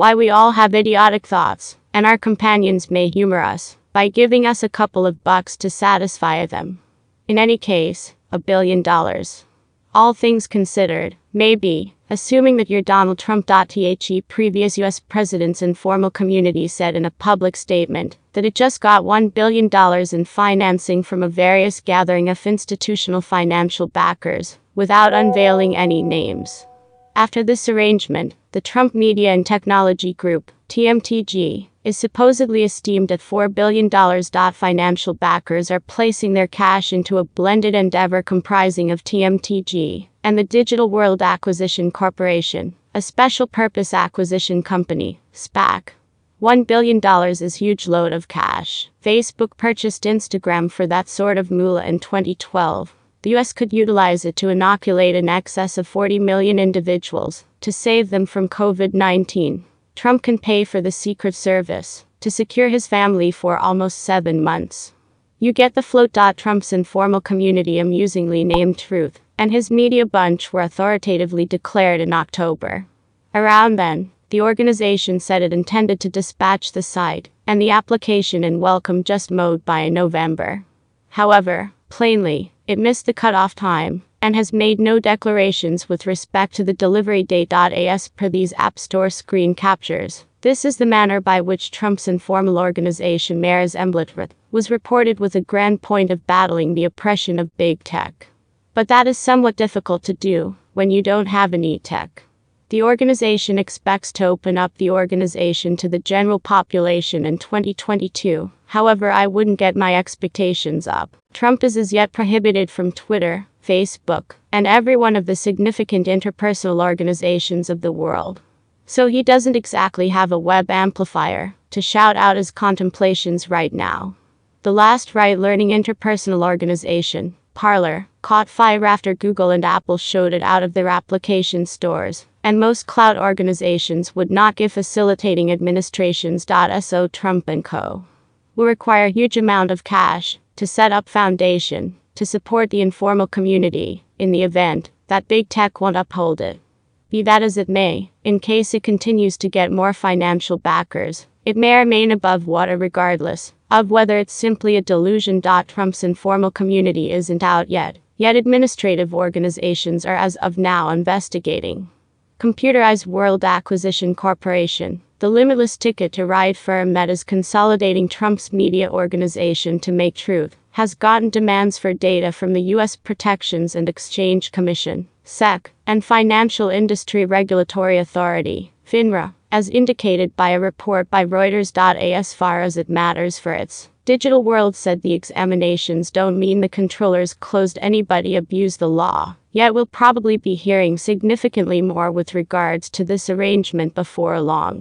why we all have idiotic thoughts, and our companions may humor us by giving us a couple of bucks to satisfy them. In any case, a billion dollars. All things considered, maybe, assuming that your Donald Trump. The previous US president's informal community said in a public statement that it just got $1 billion in financing from a various gathering of institutional financial backers, without unveiling any names. After this arrangement, the Trump Media and Technology Group, TMTG, is supposedly esteemed at $4 billion. Financial backers are placing their cash into a blended endeavor comprising of TMTG and the Digital World Acquisition Corporation, a special purpose acquisition company, SPAC. $1 billion is huge load of cash. Facebook purchased Instagram for that sort of moolah in 2012. The US could utilize it to inoculate an excess of 40 million individuals to save them from COVID 19. Trump can pay for the Secret Service to secure his family for almost seven months. You get the float. Trump's informal community, amusingly named Truth, and his media bunch were authoritatively declared in October. Around then, the organization said it intended to dispatch the site and the application in welcome just mode by November. However, plainly, it missed the cutoff time and has made no declarations with respect to the delivery date. As per these App Store screen captures, this is the manner by which Trump's informal organization may resemble Truth was reported with a grand point of battling the oppression of big tech. But that is somewhat difficult to do when you don't have any tech. The organization expects to open up the organization to the general population in 2022. However, I wouldn't get my expectations up. Trump is as yet prohibited from Twitter, Facebook, and every one of the significant interpersonal organizations of the world. So he doesn't exactly have a web amplifier to shout out his contemplations right now. The last right learning interpersonal organization, Parler, caught fire after Google and Apple showed it out of their application stores, and most cloud organizations would not give facilitating administrations. So Trump and Co. will require huge amount of cash to set up foundation to support the informal community in the event that big tech won't uphold it. Be that as it may, in case it continues to get more financial backers, it may remain above water regardless of whether it's simply a delusion. Trump's informal community isn't out yet, yet administrative organizations are as of now investigating. Computerized World Acquisition Corporation, the limitless ticket to ride firm is consolidating Trump's media organization to make truth, has gotten demands for data from the U.S. Protections and Exchange Commission, SEC, and Financial Industry Regulatory Authority, FINRA, as indicated by a report by Reuters. As far as it matters for its digital world said the examinations don't mean the controllers closed anybody abused the law. Yet we'll probably be hearing significantly more with regards to this arrangement before long.